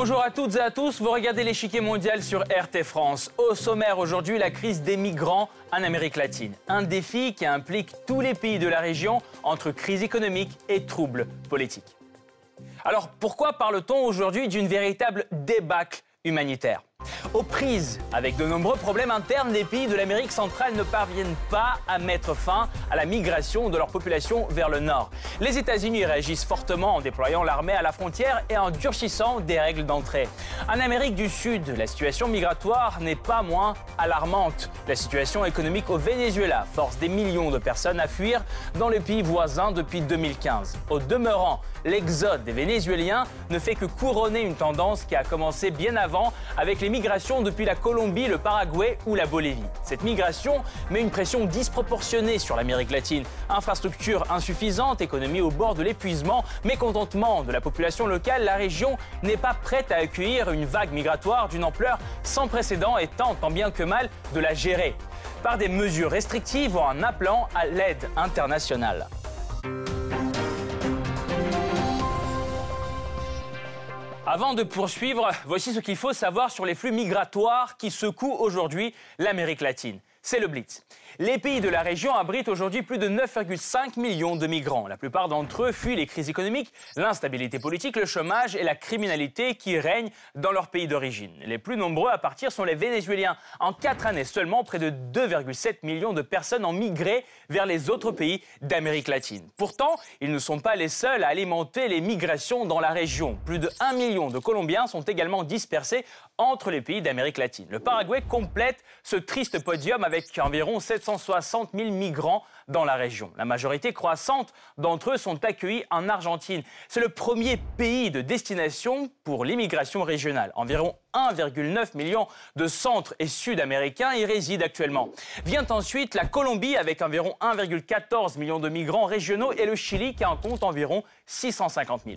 Bonjour à toutes et à tous, vous regardez l'échiquier mondial sur RT France. Au sommaire aujourd'hui, la crise des migrants en Amérique latine. Un défi qui implique tous les pays de la région entre crise économique et troubles politiques. Alors pourquoi parle-t-on aujourd'hui d'une véritable débâcle humanitaire? Aux prises avec de nombreux problèmes internes, les pays de l'Amérique centrale ne parviennent pas à mettre fin à la migration de leur population vers le nord. Les États-Unis réagissent fortement en déployant l'armée à la frontière et en durcissant des règles d'entrée. En Amérique du Sud, la situation migratoire n'est pas moins alarmante. La situation économique au Venezuela force des millions de personnes à fuir dans les pays voisins depuis 2015. Au demeurant, l'exode des Vénézuéliens ne fait que couronner une tendance qui a commencé bien avant avec les migrations depuis la Colombie, le Paraguay ou la Bolivie. Cette migration met une pression disproportionnée sur l'Amérique latine. Infrastructures insuffisantes, économie au bord de l'épuisement, mécontentement de la population locale, la région n'est pas prête à accueillir une vague migratoire d'une ampleur sans précédent et tente tant bien que mal de la gérer par des mesures restrictives ou en appelant à l'aide internationale. Avant de poursuivre, voici ce qu'il faut savoir sur les flux migratoires qui secouent aujourd'hui l'Amérique latine. C'est le Blitz. Les pays de la région abritent aujourd'hui plus de 9,5 millions de migrants. La plupart d'entre eux fuient les crises économiques, l'instabilité politique, le chômage et la criminalité qui règnent dans leur pays d'origine. Les plus nombreux à partir sont les Vénézuéliens. En quatre années seulement, près de 2,7 millions de personnes ont migré vers les autres pays d'Amérique latine. Pourtant, ils ne sont pas les seuls à alimenter les migrations dans la région. Plus de 1 million de Colombiens sont également dispersés entre les pays d'Amérique latine. Le Paraguay complète ce triste podium avec environ 700 160 000 migrants dans la région. La majorité croissante d'entre eux sont accueillis en Argentine. C'est le premier pays de destination pour l'immigration régionale. Environ 1,9 million de centres et sud-américains y résident actuellement. Vient ensuite la Colombie avec environ 1,14 million de migrants régionaux et le Chili qui en compte environ 650 000.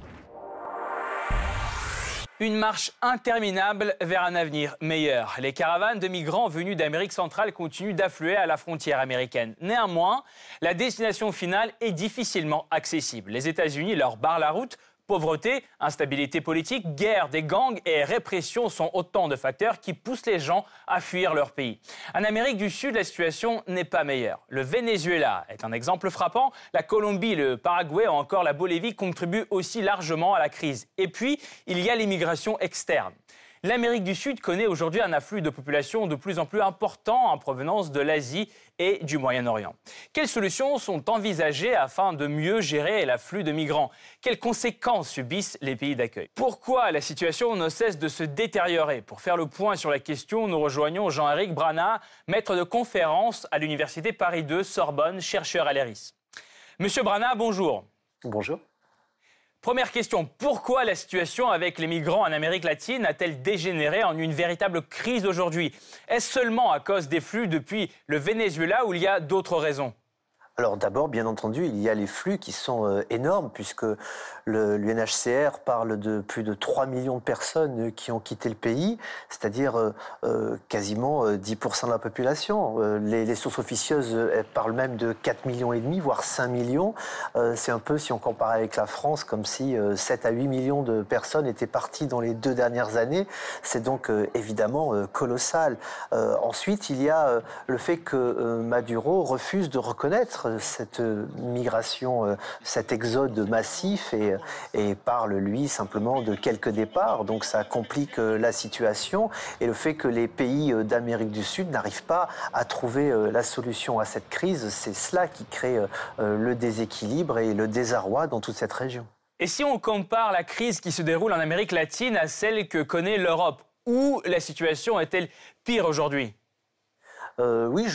Une marche interminable vers un avenir meilleur. Les caravanes de migrants venus d'Amérique centrale continuent d'affluer à la frontière américaine. Néanmoins, la destination finale est difficilement accessible. Les États-Unis leur barrent la route Pauvreté, instabilité politique, guerre des gangs et répression sont autant de facteurs qui poussent les gens à fuir leur pays. En Amérique du Sud, la situation n'est pas meilleure. Le Venezuela est un exemple frappant. La Colombie, le Paraguay ou encore la Bolivie contribuent aussi largement à la crise. Et puis, il y a l'immigration externe. L'Amérique du Sud connaît aujourd'hui un afflux de population de plus en plus important en provenance de l'Asie et du Moyen-Orient. Quelles solutions sont envisagées afin de mieux gérer l'afflux de migrants? Quelles conséquences subissent les pays d'accueil? Pourquoi la situation ne cesse de se détériorer? Pour faire le point sur la question, nous rejoignons Jean-Éric Brana, maître de conférence à l'Université Paris 2 Sorbonne, chercheur à l'ERIS. Monsieur Brana, bonjour. Bonjour. Première question, pourquoi la situation avec les migrants en Amérique latine a-t-elle dégénéré en une véritable crise aujourd'hui? Est-ce seulement à cause des flux depuis le Venezuela ou il y a d'autres raisons? Alors d'abord, bien entendu, il y a les flux qui sont euh, énormes puisque l'UNHCR parle de plus de 3 millions de personnes qui ont quitté le pays, c'est-à-dire euh, euh, quasiment 10% de la population. Les, sources officieuses parlent même de 4 millions et demi, voire 5 millions. C'est un peu, si on compare avec la France, comme si 7 à 8 millions de personnes étaient parties dans les deux dernières années. C'est donc évidemment colossal. ensuite, il y a le fait que Maduro refuse de reconnaître cette migration, euh, cet exode massif et, parle, lui, simplement de quelques départs. Donc ça complique euh, la situation et le fait que les pays euh, d'Amérique du Sud n'arrivent pas à trouver la solution à cette crise, c'est cela qui crée le déséquilibre et le désarroi dans toute cette région. Et si on compare la crise qui se déroule en Amérique latine à celle que connaît l'Europe, où la situation est-elle pire aujourd'hui? Euh, oui,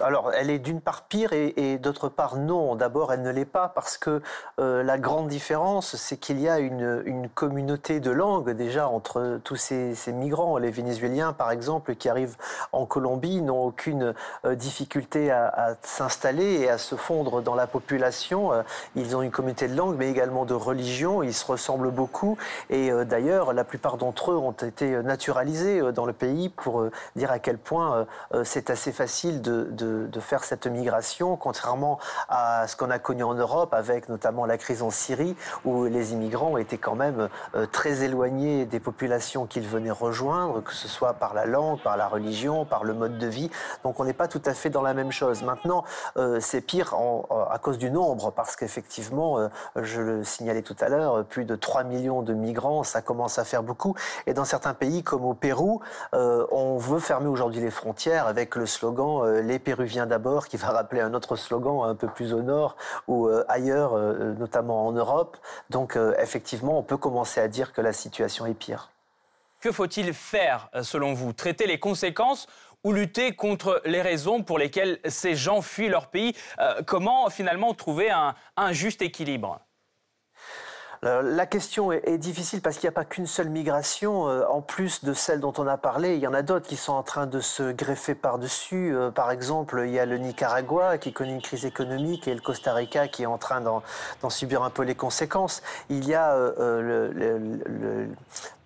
alors elle est d'une part pire et, d'autre part non. D'abord, elle ne l'est pas parce que euh, la grande différence, c'est qu'il y a une, communauté de langue déjà entre tous ces, migrants. Les Vénézuéliens, par exemple, qui arrivent en Colombie, n'ont aucune euh, difficulté à, s'installer et à se fondre dans la population. ils ont une communauté de langue, mais également de religion. Ils se ressemblent beaucoup et d'ailleurs, la plupart d'entre eux ont été naturalisés dans le pays pour dire à quel point c'est c'est assez facile de, faire cette migration, contrairement à ce qu'on a connu en Europe, avec notamment la crise en Syrie, où les immigrants étaient quand même euh, très éloignés des populations qu'ils venaient rejoindre, que ce soit par la langue, par la religion, par le mode de vie. Donc on n'est pas tout à fait dans la même chose. Maintenant, euh, c'est pire en, à cause du nombre, parce qu'effectivement, euh, je le signalais tout à l'heure, plus de 3 millions de migrants, ça commence à faire beaucoup. Et dans certains pays comme au Pérou, on veut fermer aujourd'hui les frontières avec le slogan Les Péruviens d'abord, qui va rappeler un autre slogan un peu plus au nord ou ailleurs, notamment en Europe. Donc effectivement, on peut commencer à dire que la situation est pire. Que faut-il faire, euh, selon vous? Traiter les conséquences ou lutter contre les raisons pour lesquelles ces gens fuient leur pays? Euh, Comment finalement trouver un juste équilibre? La question est, difficile parce qu'il n'y a pas qu'une seule migration. Euh, en plus de celle dont on a parlé, il y en a d'autres qui sont en train de se greffer par-dessus. Euh, par exemple, il y a le Nicaragua qui connaît une crise économique et le Costa Rica qui est en train d'en subir un peu les conséquences. Il y a euh, le,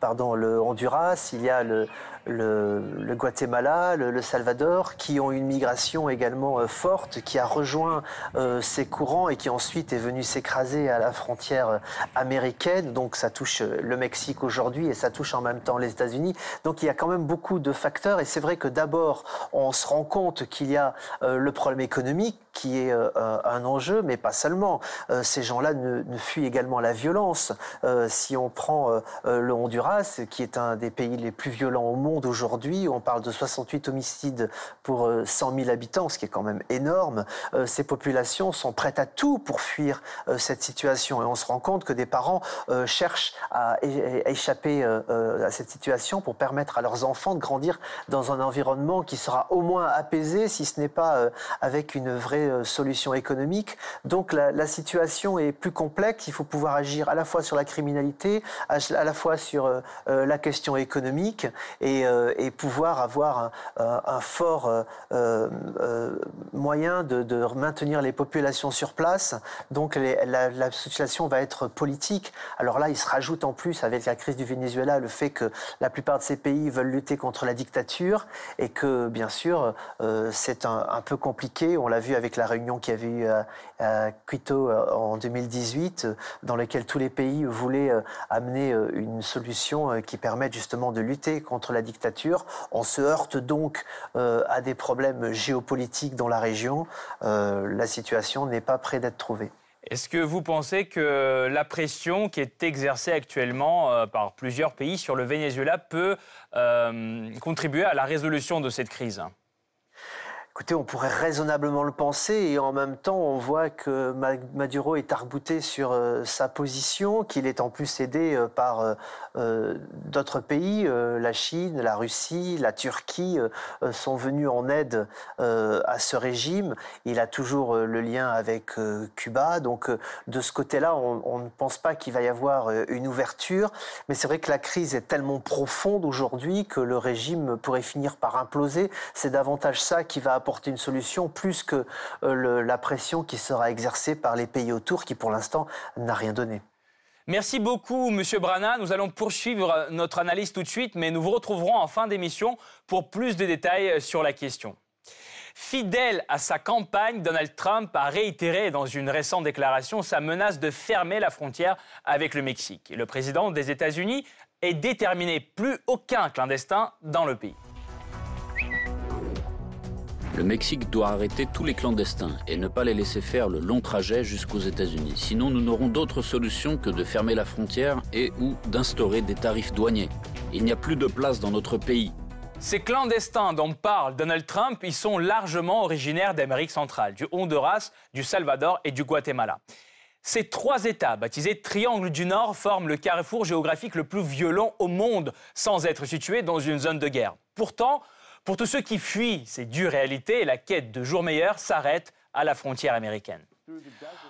pardon, le Honduras, il y a le, le, Guatemala, le, Salvador, qui ont une migration également euh, forte, qui a rejoint euh, ces courants et qui ensuite est venu s'écraser à la frontière euh, américaine. Donc ça touche le Mexique aujourd'hui et ça touche en même temps les États-Unis. Donc il y a quand même beaucoup de facteurs et c'est vrai que d'abord on se rend compte qu'il y a le problème économique qui est un enjeu, mais pas seulement. ces gens-là ne, fuient également la violence. si on prend le Honduras, qui est un des pays les plus violents au monde, d'aujourd'hui, on parle de 68 homicides pour 100 euh, 000 habitants, ce qui est quand même énorme. Euh, ces populations sont prêtes à tout pour fuir euh, cette situation. Et on se rend compte que des parents cherchent à, échapper à cette situation pour permettre à leurs enfants de grandir dans un environnement qui sera au moins apaisé, si ce n'est pas avec une vraie solution économique. Donc la, situation est plus complexe. Il faut pouvoir agir à la fois sur la criminalité, à la fois sur la question économique. Et euh, pouvoir avoir un, fort euh, euh, moyen de, maintenir les populations sur place. Donc la, situation va être politique. Alors là, il se rajoute en plus avec la crise du Venezuela le fait que la plupart de ces pays veulent lutter contre la dictature et que bien sûr c'est un, peu compliqué. On l'a vu avec la réunion qui avait eu à, à Quito en 2018, dans laquelle tous les pays voulaient amener une solution qui permette justement de lutter contre la dictature on se heurte donc euh, à des problèmes géopolitiques dans la région. Euh, la situation n'est pas près d'être trouvée. Est-ce que vous pensez que la pression qui est exercée actuellement euh, par plusieurs pays sur le Venezuela peut contribuer à la résolution de cette crise? Écoutez, on pourrait raisonnablement le penser et en même temps, on voit que Maduro est arbouté sur euh, sa position, qu'il est en plus aidé euh, par euh, d'autres pays, la Chine, la Russie, la Turquie sont venus en aide à ce régime. Il a toujours le lien avec Cuba, donc de ce côté-là, on, on, ne pense pas qu'il va y avoir une ouverture, mais c'est vrai que la crise est tellement profonde aujourd'hui que le régime pourrait finir par imploser. C'est davantage ça qui va apporter une solution plus que euh, la pression qui sera exercée par les pays autour qui pour l'instant n'a rien donné. Merci beaucoup, Monsieur Brana. Nous allons poursuivre notre analyse tout de suite, mais nous vous retrouverons en fin d'émission pour plus de détails sur la question. Fidèle à sa campagne, Donald Trump a réitéré dans une récente déclaration sa menace de fermer la frontière avec le Mexique. le président des États-Unis est déterminé, plus aucun clandestin dans le pays. Le Mexique doit arrêter tous les clandestins et ne pas les laisser faire le long trajet jusqu'aux États-Unis. Sinon, nous n'aurons d'autre solution que de fermer la frontière et ou d'instaurer des tarifs douaniers. Il n'y a plus de place dans notre pays. Ces clandestins dont parle Donald Trump, ils sont largement originaires d'Amérique centrale, du Honduras, du Salvador et du Guatemala. Ces trois États, baptisés Triangle du Nord, forment le carrefour géographique le plus violent au monde, sans être situés dans une zone de guerre. Pourtant, pour tous ceux qui fuient ces dures réalités, la quête de jours meilleurs s'arrête à la frontière américaine.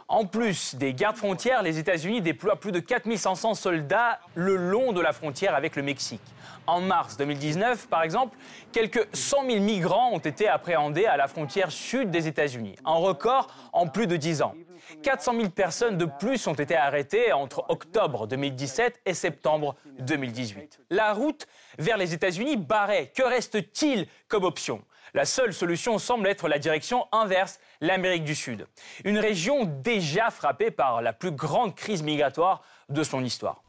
En plus des gardes frontières, les États-Unis déploient plus de 4500 soldats le long de la frontière avec le Mexique. En mars 2019, par exemple, quelques 100 000 migrants ont été appréhendés à la frontière sud des États-Unis, un record en plus de 10 ans. 400 000 personnes de plus ont été arrêtées entre octobre 2017 et septembre 2018. La route vers les États-Unis barrée. Que reste-t-il comme option? La seule solution semble être la direction inverse, l'Amérique du Sud. Une région déjà frappée par la plus grande crise migratoire de son histoire.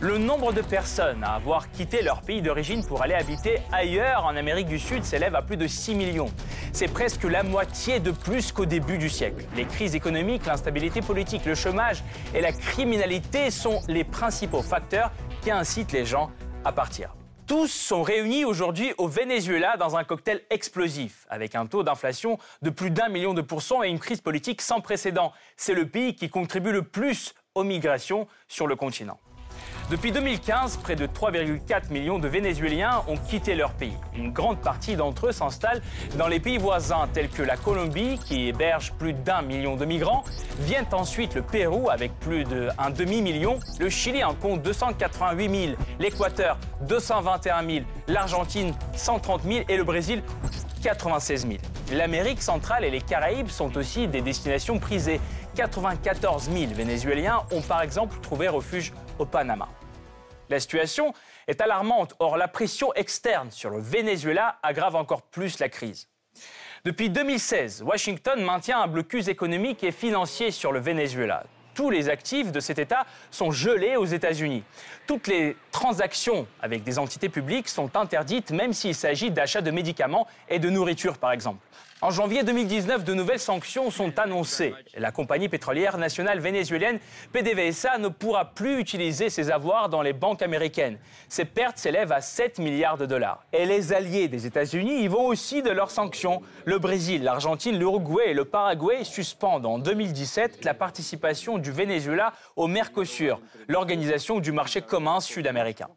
Le nombre de personnes à avoir quitté leur pays d'origine pour aller habiter ailleurs en Amérique du Sud s'élève à plus de 6 millions. C'est presque la moitié de plus qu'au début du siècle. Les crises économiques, l'instabilité politique, le chômage et la criminalité sont les principaux facteurs qui incitent les gens à partir. Tous sont réunis aujourd'hui au Venezuela dans un cocktail explosif, avec un taux d'inflation de plus d'un million de pourcents et une crise politique sans précédent. C'est le pays qui contribue le plus aux migrations sur le continent. Depuis 2015, près de 3,4 millions de Vénézuéliens ont quitté leur pays. Une grande partie d'entre eux s'installe dans les pays voisins tels que la Colombie, qui héberge plus d'un million de migrants. Viennent ensuite le Pérou avec plus d'un demi-million. Le Chili en compte 288 000. L'Équateur 221 000. L'Argentine 130 000 et le Brésil 96 000. L'Amérique centrale et les Caraïbes sont aussi des destinations prisées. 94 000 Vénézuéliens ont par exemple trouvé refuge au Panama. La situation est alarmante, or la pression externe sur le Venezuela aggrave encore plus la crise. Depuis 2016, Washington maintient un blocus économique et financier sur le Venezuela. Tous les actifs de cet État sont gelés aux États-Unis. Toutes les transactions avec des entités publiques sont interdites, même s'il s'agit d'achats de médicaments et de nourriture, par exemple. En janvier 2019, de nouvelles sanctions sont annoncées. La compagnie pétrolière nationale vénézuélienne PDVSA ne pourra plus utiliser ses avoirs dans les banques américaines. Ses pertes s'élèvent à 7 milliards de dollars. Et les alliés des États-Unis y vont aussi de leurs sanctions. Le Brésil, l'Argentine, l'Uruguay et le Paraguay suspendent en 2017 la participation du Venezuela au Mercosur, l'organisation du marché commun sud-américain.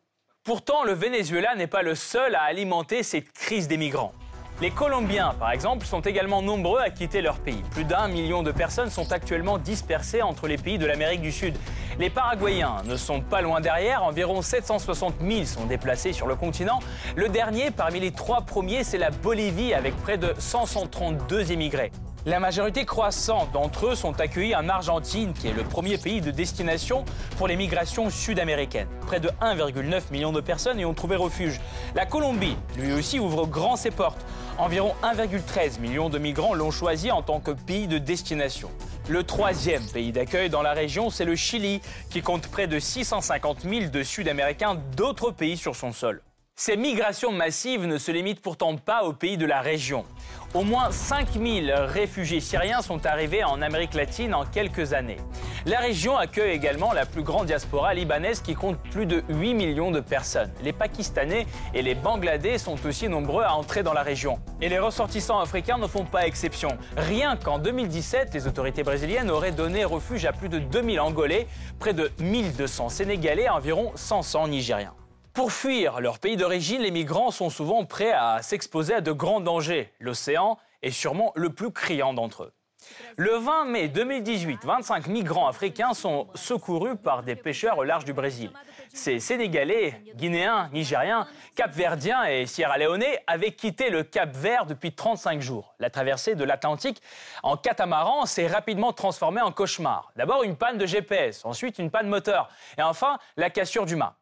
Pourtant, le Venezuela n'est pas le seul à alimenter cette crise des migrants. Les Colombiens, par exemple, sont également nombreux à quitter leur pays. Plus d'un million de personnes sont actuellement dispersées entre les pays de l'Amérique du Sud. Les Paraguayens ne sont pas loin derrière, environ 760 000 sont déplacés sur le continent. Le dernier, parmi les trois premiers, c'est la Bolivie avec près de 132 immigrés. La majorité croissante d'entre eux sont accueillis en Argentine, qui est le premier pays de destination pour les migrations sud-américaines. Près de 1,9 million de personnes y ont trouvé refuge. La Colombie, lui aussi, ouvre grand ses portes. Environ 1,13 million de migrants l'ont choisi en tant que pays de destination. Le troisième pays d'accueil dans la région, c'est le Chili, qui compte près de 650 000 de Sud-Américains d'autres pays sur son sol. Ces migrations massives ne se limitent pourtant pas aux pays de la région. Au moins 5000 réfugiés syriens sont arrivés en Amérique latine en quelques années. La région accueille également la plus grande diaspora libanaise qui compte plus de 8 millions de personnes. Les Pakistanais et les Bangladais sont aussi nombreux à entrer dans la région. Et les ressortissants africains ne font pas exception. Rien qu'en 2017, les autorités brésiliennes auraient donné refuge à plus de 2000 Angolais, près de 1200 Sénégalais et environ 500 Nigériens. Pour fuir leur pays d'origine, les migrants sont souvent prêts à s'exposer à de grands dangers. L'océan est sûrement le plus criant d'entre eux. Le 20 mai 2018, 25 migrants africains sont secourus par des pêcheurs au large du Brésil. Ces Sénégalais, Guinéens, Nigériens, Capverdiens et Sierra Leone avaient quitté le Cap Vert depuis 35 jours. La traversée de l'Atlantique en catamaran s'est rapidement transformée en cauchemar. D'abord une panne de GPS, ensuite une panne moteur et enfin la cassure du mât.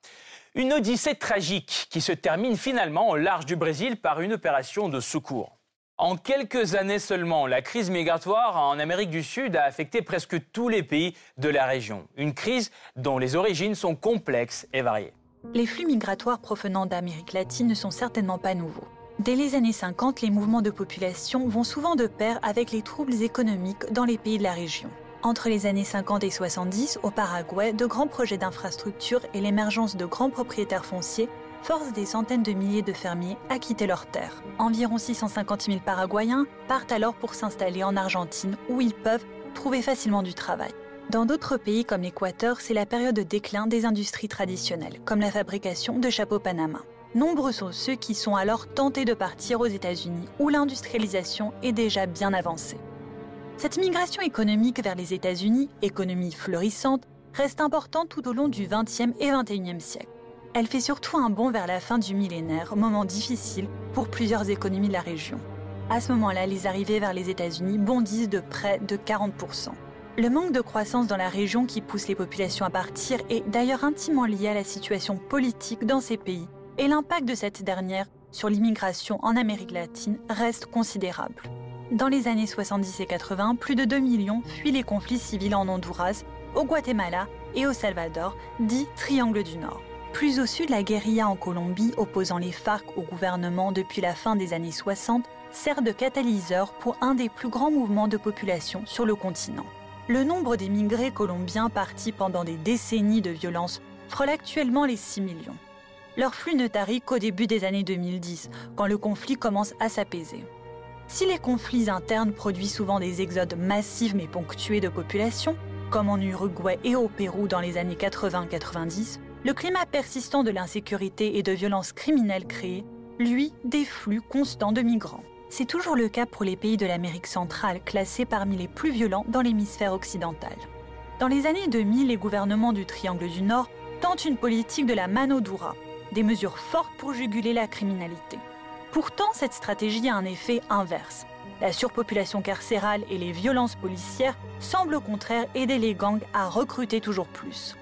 Une odyssée tragique qui se termine finalement au large du Brésil par une opération de secours. En quelques années seulement, la crise migratoire en Amérique du Sud a affecté presque tous les pays de la région. Une crise dont les origines sont complexes et variées. Les flux migratoires provenant d'Amérique latine ne sont certainement pas nouveaux. Dès les années 50, les mouvements de population vont souvent de pair avec les troubles économiques dans les pays de la région. Entre les années 50 et 70, au Paraguay, de grands projets d'infrastructures et l'émergence de grands propriétaires fonciers forcent des centaines de milliers de fermiers à quitter leurs terres. Environ 650 000 Paraguayens partent alors pour s'installer en Argentine, où ils peuvent trouver facilement du travail. Dans d'autres pays comme l'Équateur, c'est la période de déclin des industries traditionnelles, comme la fabrication de chapeaux Panama. Nombreux sont ceux qui sont alors tentés de partir aux États-Unis, où l'industrialisation est déjà bien avancée. Cette migration économique vers les États-Unis, économie florissante, reste importante tout au long du XXe et XXIe siècle. Elle fait surtout un bond vers la fin du millénaire, moment difficile pour plusieurs économies de la région. À ce moment-là, les arrivées vers les États-Unis bondissent de près de 40%. Le manque de croissance dans la région qui pousse les populations à partir est d'ailleurs intimement lié à la situation politique dans ces pays et l'impact de cette dernière sur l'immigration en Amérique latine reste considérable. Dans les années 70 et 80, plus de 2 millions fuient les conflits civils en Honduras, au Guatemala et au Salvador, dit Triangle du Nord. Plus au sud, la guérilla en Colombie, opposant les FARC au gouvernement depuis la fin des années 60, sert de catalyseur pour un des plus grands mouvements de population sur le continent. Le nombre d'émigrés colombiens partis pendant des décennies de violence frôle actuellement les 6 millions. Leur flux ne tarit qu'au début des années 2010, quand le conflit commence à s'apaiser. Si les conflits internes produisent souvent des exodes massifs mais ponctués de population, comme en Uruguay et au Pérou dans les années 80-90, le climat persistant de l'insécurité et de violences criminelles crée, lui, des flux constants de migrants. C'est toujours le cas pour les pays de l'Amérique centrale, classés parmi les plus violents dans l'hémisphère occidental. Dans les années 2000, les gouvernements du Triangle du Nord tentent une politique de la mano dura, des mesures fortes pour juguler la criminalité. Pourtant, cette stratégie a un effet inverse. La surpopulation carcérale et les violences policières semblent au contraire aider les gangs à recruter toujours plus.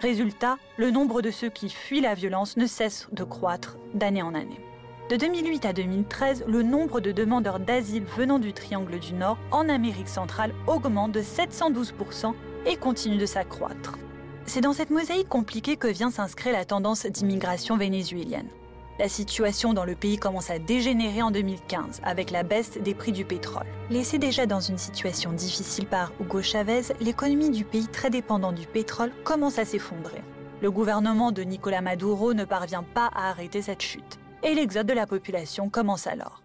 Résultat, le nombre de ceux qui fuient la violence ne cesse de croître d'année en année. De 2008 à 2013, le nombre de demandeurs d'asile venant du Triangle du Nord en Amérique centrale augmente de 712% et continue de s'accroître. C'est dans cette mosaïque compliquée que vient s'inscrire la tendance d'immigration vénézuélienne. La situation dans le pays commence à dégénérer en 2015 avec la baisse des prix du pétrole. Laissé déjà dans une situation difficile par Hugo Chavez, l'économie du pays très dépendant du pétrole commence à s'effondrer. Le gouvernement de Nicolas Maduro ne parvient pas à arrêter cette chute. Et l'exode de la population commence alors.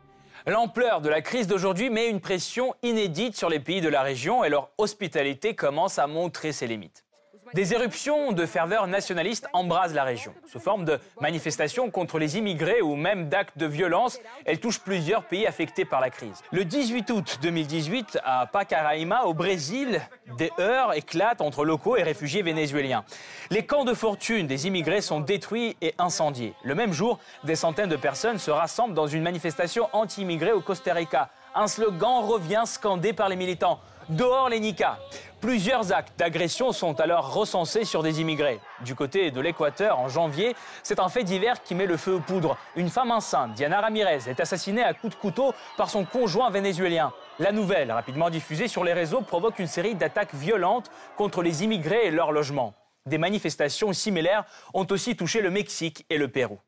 L'ampleur de la crise d'aujourd'hui met une pression inédite sur les pays de la région et leur hospitalité commence à montrer ses limites. Des éruptions de ferveur nationaliste embrasent la région. Sous forme de manifestations contre les immigrés ou même d'actes de violence, elles touchent plusieurs pays affectés par la crise. Le 18 août 2018, à Pacaraima, au Brésil, des heurts éclatent entre locaux et réfugiés vénézuéliens. Les camps de fortune des immigrés sont détruits et incendiés. Le même jour, des centaines de personnes se rassemblent dans une manifestation anti-immigrés au Costa Rica. Un slogan revient scandé par les militants. Dehors les Nika. Plusieurs actes d'agression sont alors recensés sur des immigrés. Du côté de l'Équateur, en janvier, c'est un fait divers qui met le feu aux poudres. Une femme enceinte, Diana Ramirez, est assassinée à coups de couteau par son conjoint vénézuélien. La nouvelle, rapidement diffusée sur les réseaux, provoque une série d'attaques violentes contre les immigrés et leurs logements. Des manifestations similaires ont aussi touché le Mexique et le Pérou.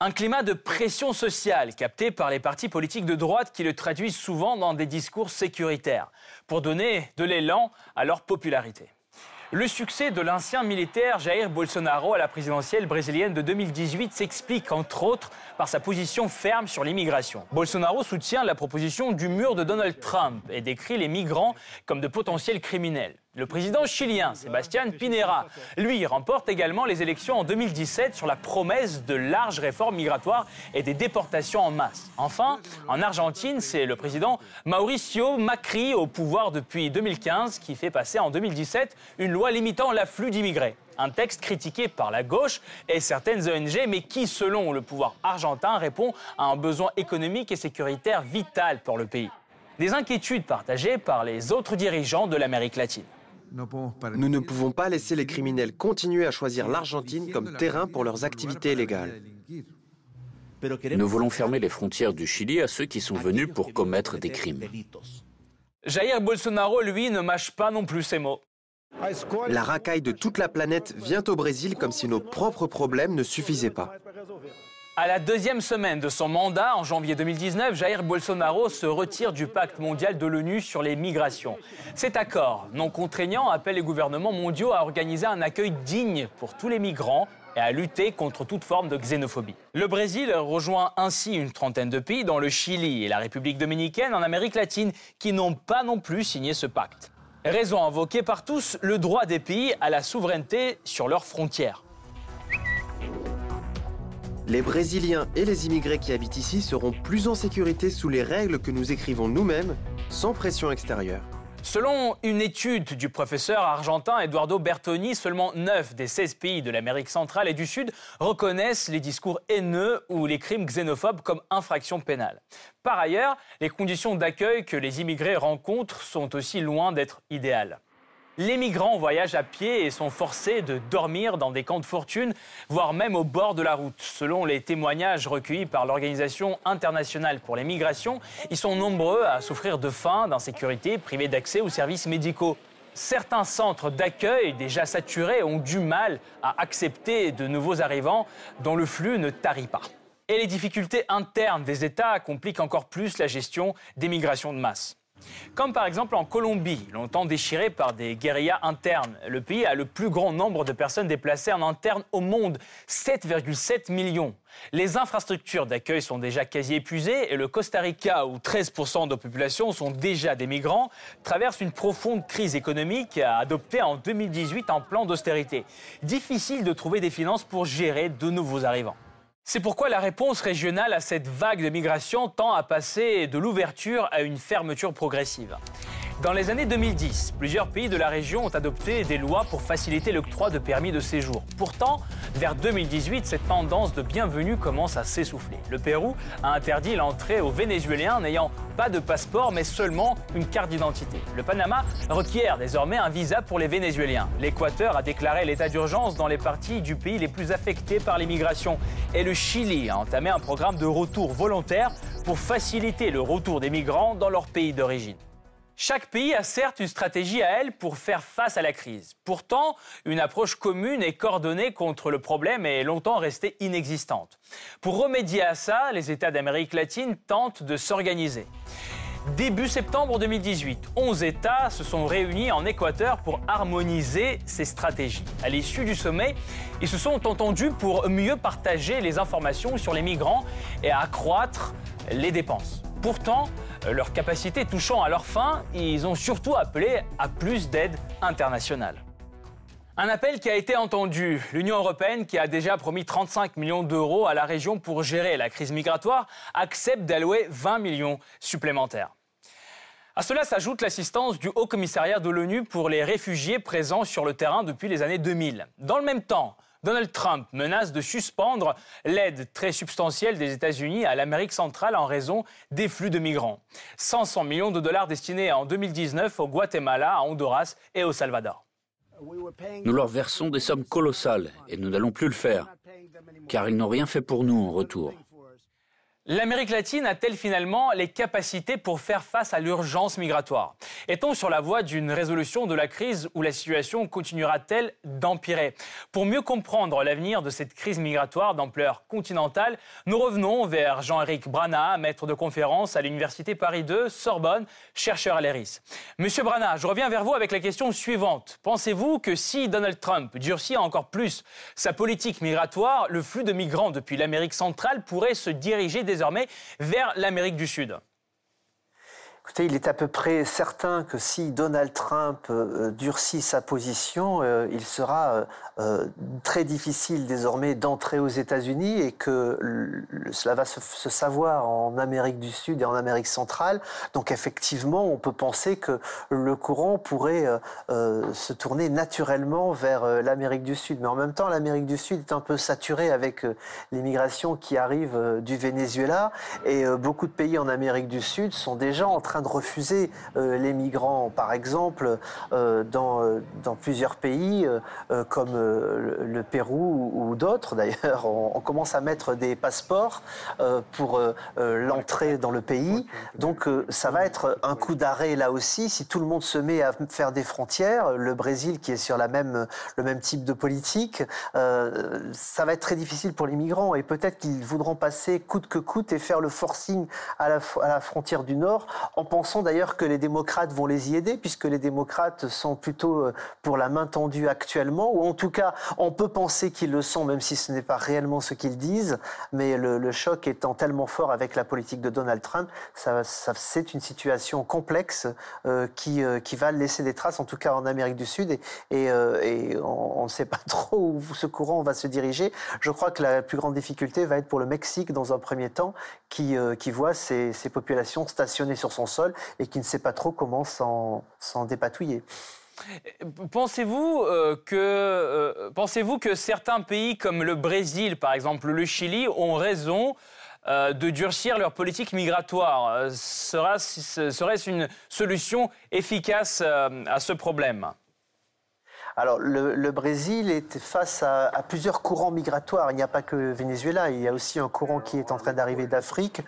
Un climat de pression sociale capté par les partis politiques de droite qui le traduisent souvent dans des discours sécuritaires pour donner de l'élan à leur popularité. Le succès de l'ancien militaire Jair Bolsonaro à la présidentielle brésilienne de 2018 s'explique entre autres par sa position ferme sur l'immigration. Bolsonaro soutient la proposition du mur de Donald Trump et décrit les migrants comme de potentiels criminels. Le président chilien, Sébastien Pinera, lui, remporte également les élections en 2017 sur la promesse de larges réformes migratoires et des déportations en masse. Enfin, en Argentine, c'est le président Mauricio Macri au pouvoir depuis 2015 qui fait passer en 2017 une loi limitant l'afflux d'immigrés. Un texte critiqué par la gauche et certaines ONG, mais qui, selon le pouvoir argentin, répond à un besoin économique et sécuritaire vital pour le pays. Des inquiétudes partagées par les autres dirigeants de l'Amérique latine. Nous ne pouvons pas laisser les criminels continuer à choisir l'Argentine comme terrain pour leurs activités illégales. Nous voulons fermer les frontières du Chili à ceux qui sont venus pour commettre des crimes. Jair Bolsonaro, lui, ne mâche pas non plus ses mots. La racaille de toute la planète vient au Brésil comme si nos propres problèmes ne suffisaient pas. À la deuxième semaine de son mandat, en janvier 2019, Jair Bolsonaro se retire du pacte mondial de l'ONU sur les migrations. Cet accord, non contraignant, appelle les gouvernements mondiaux à organiser un accueil digne pour tous les migrants et à lutter contre toute forme de xénophobie. Le Brésil rejoint ainsi une trentaine de pays, dont le Chili et la République dominicaine en Amérique latine, qui n'ont pas non plus signé ce pacte. Raison invoquée par tous, le droit des pays à la souveraineté sur leurs frontières. Les Brésiliens et les immigrés qui habitent ici seront plus en sécurité sous les règles que nous écrivons nous-mêmes, sans pression extérieure. Selon une étude du professeur argentin Eduardo Bertoni, seulement 9 des 16 pays de l'Amérique centrale et du Sud reconnaissent les discours haineux ou les crimes xénophobes comme infractions pénales. Par ailleurs, les conditions d'accueil que les immigrés rencontrent sont aussi loin d'être idéales. Les migrants voyagent à pied et sont forcés de dormir dans des camps de fortune, voire même au bord de la route. Selon les témoignages recueillis par l'Organisation internationale pour les migrations, ils sont nombreux à souffrir de faim, d'insécurité, privés d'accès aux services médicaux. Certains centres d'accueil déjà saturés ont du mal à accepter de nouveaux arrivants dont le flux ne tarit pas. Et les difficultés internes des États compliquent encore plus la gestion des migrations de masse. Comme par exemple en Colombie, longtemps déchirée par des guérillas internes. Le pays a le plus grand nombre de personnes déplacées en interne au monde, 7,7 millions. Les infrastructures d'accueil sont déjà quasi épuisées et le Costa Rica, où 13% de la population sont déjà des migrants, traverse une profonde crise économique adoptée en 2018 en plan d'austérité. Difficile de trouver des finances pour gérer de nouveaux arrivants. C'est pourquoi la réponse régionale à cette vague de migration tend à passer de l'ouverture à une fermeture progressive. Dans les années 2010, plusieurs pays de la région ont adopté des lois pour faciliter l'octroi de permis de séjour. Pourtant, vers 2018, cette tendance de bienvenue commence à s'essouffler. Le Pérou a interdit l'entrée aux Vénézuéliens n'ayant pas de passeport mais seulement une carte d'identité. Le Panama requiert désormais un visa pour les Vénézuéliens. L'Équateur a déclaré l'état d'urgence dans les parties du pays les plus affectés par l'immigration. Et le Chili a entamé un programme de retour volontaire pour faciliter le retour des migrants dans leur pays d'origine. Chaque pays a certes une stratégie à elle pour faire face à la crise. Pourtant, une approche commune et coordonnée contre le problème est longtemps restée inexistante. Pour remédier à ça, les États d'Amérique latine tentent de s'organiser. Début septembre 2018, 11 États se sont réunis en Équateur pour harmoniser ces stratégies. À l'issue du sommet, ils se sont entendus pour mieux partager les informations sur les migrants et accroître les dépenses. Pourtant, euh, leur capacité touchant à leur fin, ils ont surtout appelé à plus d'aide internationale. Un appel qui a été entendu. L'Union européenne, qui a déjà promis 35 millions d'euros à la région pour gérer la crise migratoire, accepte d'allouer 20 millions supplémentaires. À cela s'ajoute l'assistance du Haut Commissariat de l'ONU pour les réfugiés présents sur le terrain depuis les années 2000. Dans le même temps, Donald Trump menace de suspendre l'aide très substantielle des États-Unis à l'Amérique centrale en raison des flux de migrants. 500 millions de dollars destinés en 2019 au Guatemala, à Honduras et au Salvador. Nous leur versons des sommes colossales et nous n'allons plus le faire, car ils n'ont rien fait pour nous en retour. L'Amérique latine a-t-elle finalement les capacités pour faire face à l'urgence migratoire? Est-on sur la voie d'une résolution de la crise où la situation continuera-t-elle d'empirer? Pour mieux comprendre l'avenir de cette crise migratoire d'ampleur continentale, nous revenons vers Jean-Éric Brana, maître de conférence à l'Université Paris 2, Sorbonne, chercheur à l'ERIS. Monsieur Brana, je reviens vers vous avec la question suivante. Pensez-vous que si Donald Trump durcit encore plus sa politique migratoire, le flux de migrants depuis l'Amérique centrale pourrait se diriger des désormais vers l'Amérique du Sud. Écoutez, il est à peu près certain que si Donald Trump euh, durcit sa position, euh, il sera euh, très difficile désormais d'entrer aux États-Unis et que cela va se, savoir en Amérique du Sud et en Amérique centrale. Donc effectivement, on peut penser que le courant pourrait se tourner naturellement vers l'Amérique du Sud. Mais en même temps, l'Amérique du Sud est un peu saturée avec l'immigration qui arrive du Venezuela et beaucoup de pays en Amérique du Sud sont déjà en train de refuser les migrants. Par exemple, dans, dans plusieurs pays comme le, Pérou ou, d'autres d'ailleurs, on, commence à mettre des passeports euh, pour euh, euh, l'entrée dans le pays. Donc ça va être un coup d'arrêt là aussi si tout le monde se met à faire des frontières. Le Brésil qui est sur la même, le même type de politique, ça va être très difficile pour les migrants et peut-être qu'ils voudront passer coûte que coûte et faire le forcing à la, à la frontière du Nord en pensant d'ailleurs que les démocrates vont les y aider puisque les démocrates sont plutôt pour la main tendue actuellement ou en tout cas on peut penser qu'ils le sont, même si ce n'est pas réellement ce qu'ils disent, mais le, choc étant tellement fort avec la politique de Donald Trump, ça, c'est une situation complexe euh, qui, euh, qui va laisser des traces, en tout cas en Amérique du Sud, et, euh, on ne sait pas trop où ce courant va se diriger. Je crois que la plus grande difficulté va être pour le Mexique dans un premier temps, qui, qui voit ses, ses populations stationnées sur son sol et qui ne sait pas trop comment s'en dépatouiller. Pensez-vous euh, que, euh, pensez-vous que certains pays comme le Brésil, par exemple, le Chili, ont raison euh, de durcir leur politique migratoire? Serait-ce une solution efficace à ce problème? Alors, le, Brésil est face à, plusieurs courants migratoires. Il n'y a pas que Venezuela, il y a aussi un courant qui est en train d'arriver d'Afrique,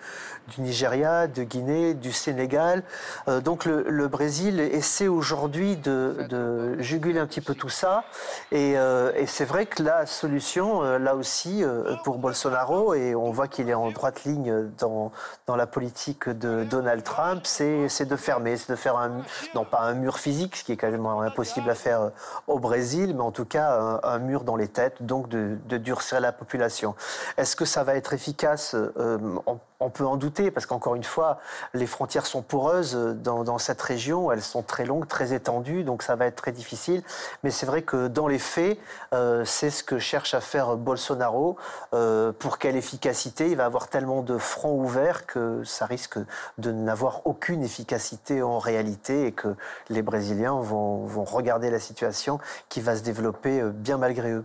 du Nigeria, de Guinée, du Sénégal. Euh, donc, le, Brésil essaie aujourd'hui de, juguler un petit peu tout ça. Et, euh, c'est vrai que la solution, euh, là aussi, pour Bolsonaro, et on voit qu'il est en droite ligne dans, dans la politique de Donald Trump, c'est de fermer, c'est de faire un, non pas un mur physique, ce qui est même impossible à faire au Brésil, mais en tout cas un, mur dans les têtes, donc de, durcir la population. Est-ce que ça va être efficace? Euh, on peut en douter, parce qu'encore une fois, les frontières sont poreuses dans, cette région, elles sont très longues, très étendues, donc ça va être très difficile. Mais c'est vrai que dans les faits, euh, c'est ce que cherche à faire Bolsonaro. Euh, pour quelle efficacité? Il va avoir tellement de fronts ouverts que ça risque de n'avoir aucune efficacité en réalité et que les Brésiliens vont regarder la situation qui va se développer euh, bien malgré eux.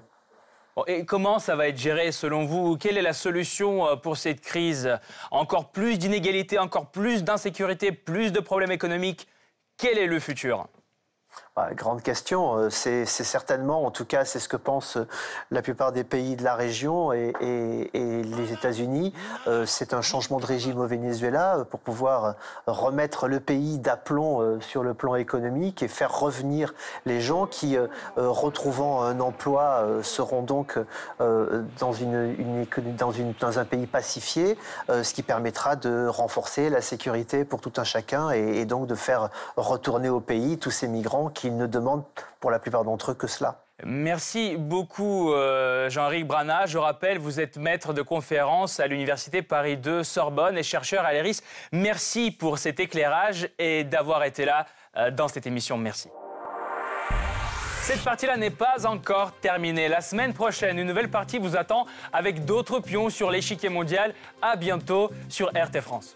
Et comment ça va être géré selon vous? Quelle est la solution euh, pour cette crise? Encore plus d'inégalités, encore plus d'insécurité, plus de problèmes économiques. Quel est le futur? Bah, grande question. Euh, c'est certainement, en tout cas, c'est ce que pensent euh, la plupart des pays de la région et, les États-Unis. Euh, c'est un changement de régime au Venezuela pour pouvoir remettre le pays d'aplomb sur le plan économique et faire revenir les gens qui, retrouvant un emploi, seront donc dans, un pays pacifié, ce qui permettra de renforcer la sécurité pour tout un chacun et, et donc de faire retourner au pays tous ces migrants qui ne demandent pour la plupart d'entre eux que cela. Merci beaucoup euh, Jean-Éric Brana. Je rappelle, vous êtes maître de conférence à l'Université Paris 2 Sorbonne et chercheur à l'ERIS. Merci pour cet éclairage et d'avoir été là euh, dans cette émission. Merci. Cette partie-là n'est pas encore terminée. La semaine prochaine, une nouvelle partie vous attend avec d'autres pions sur l'échiquier mondial. À bientôt sur RT France.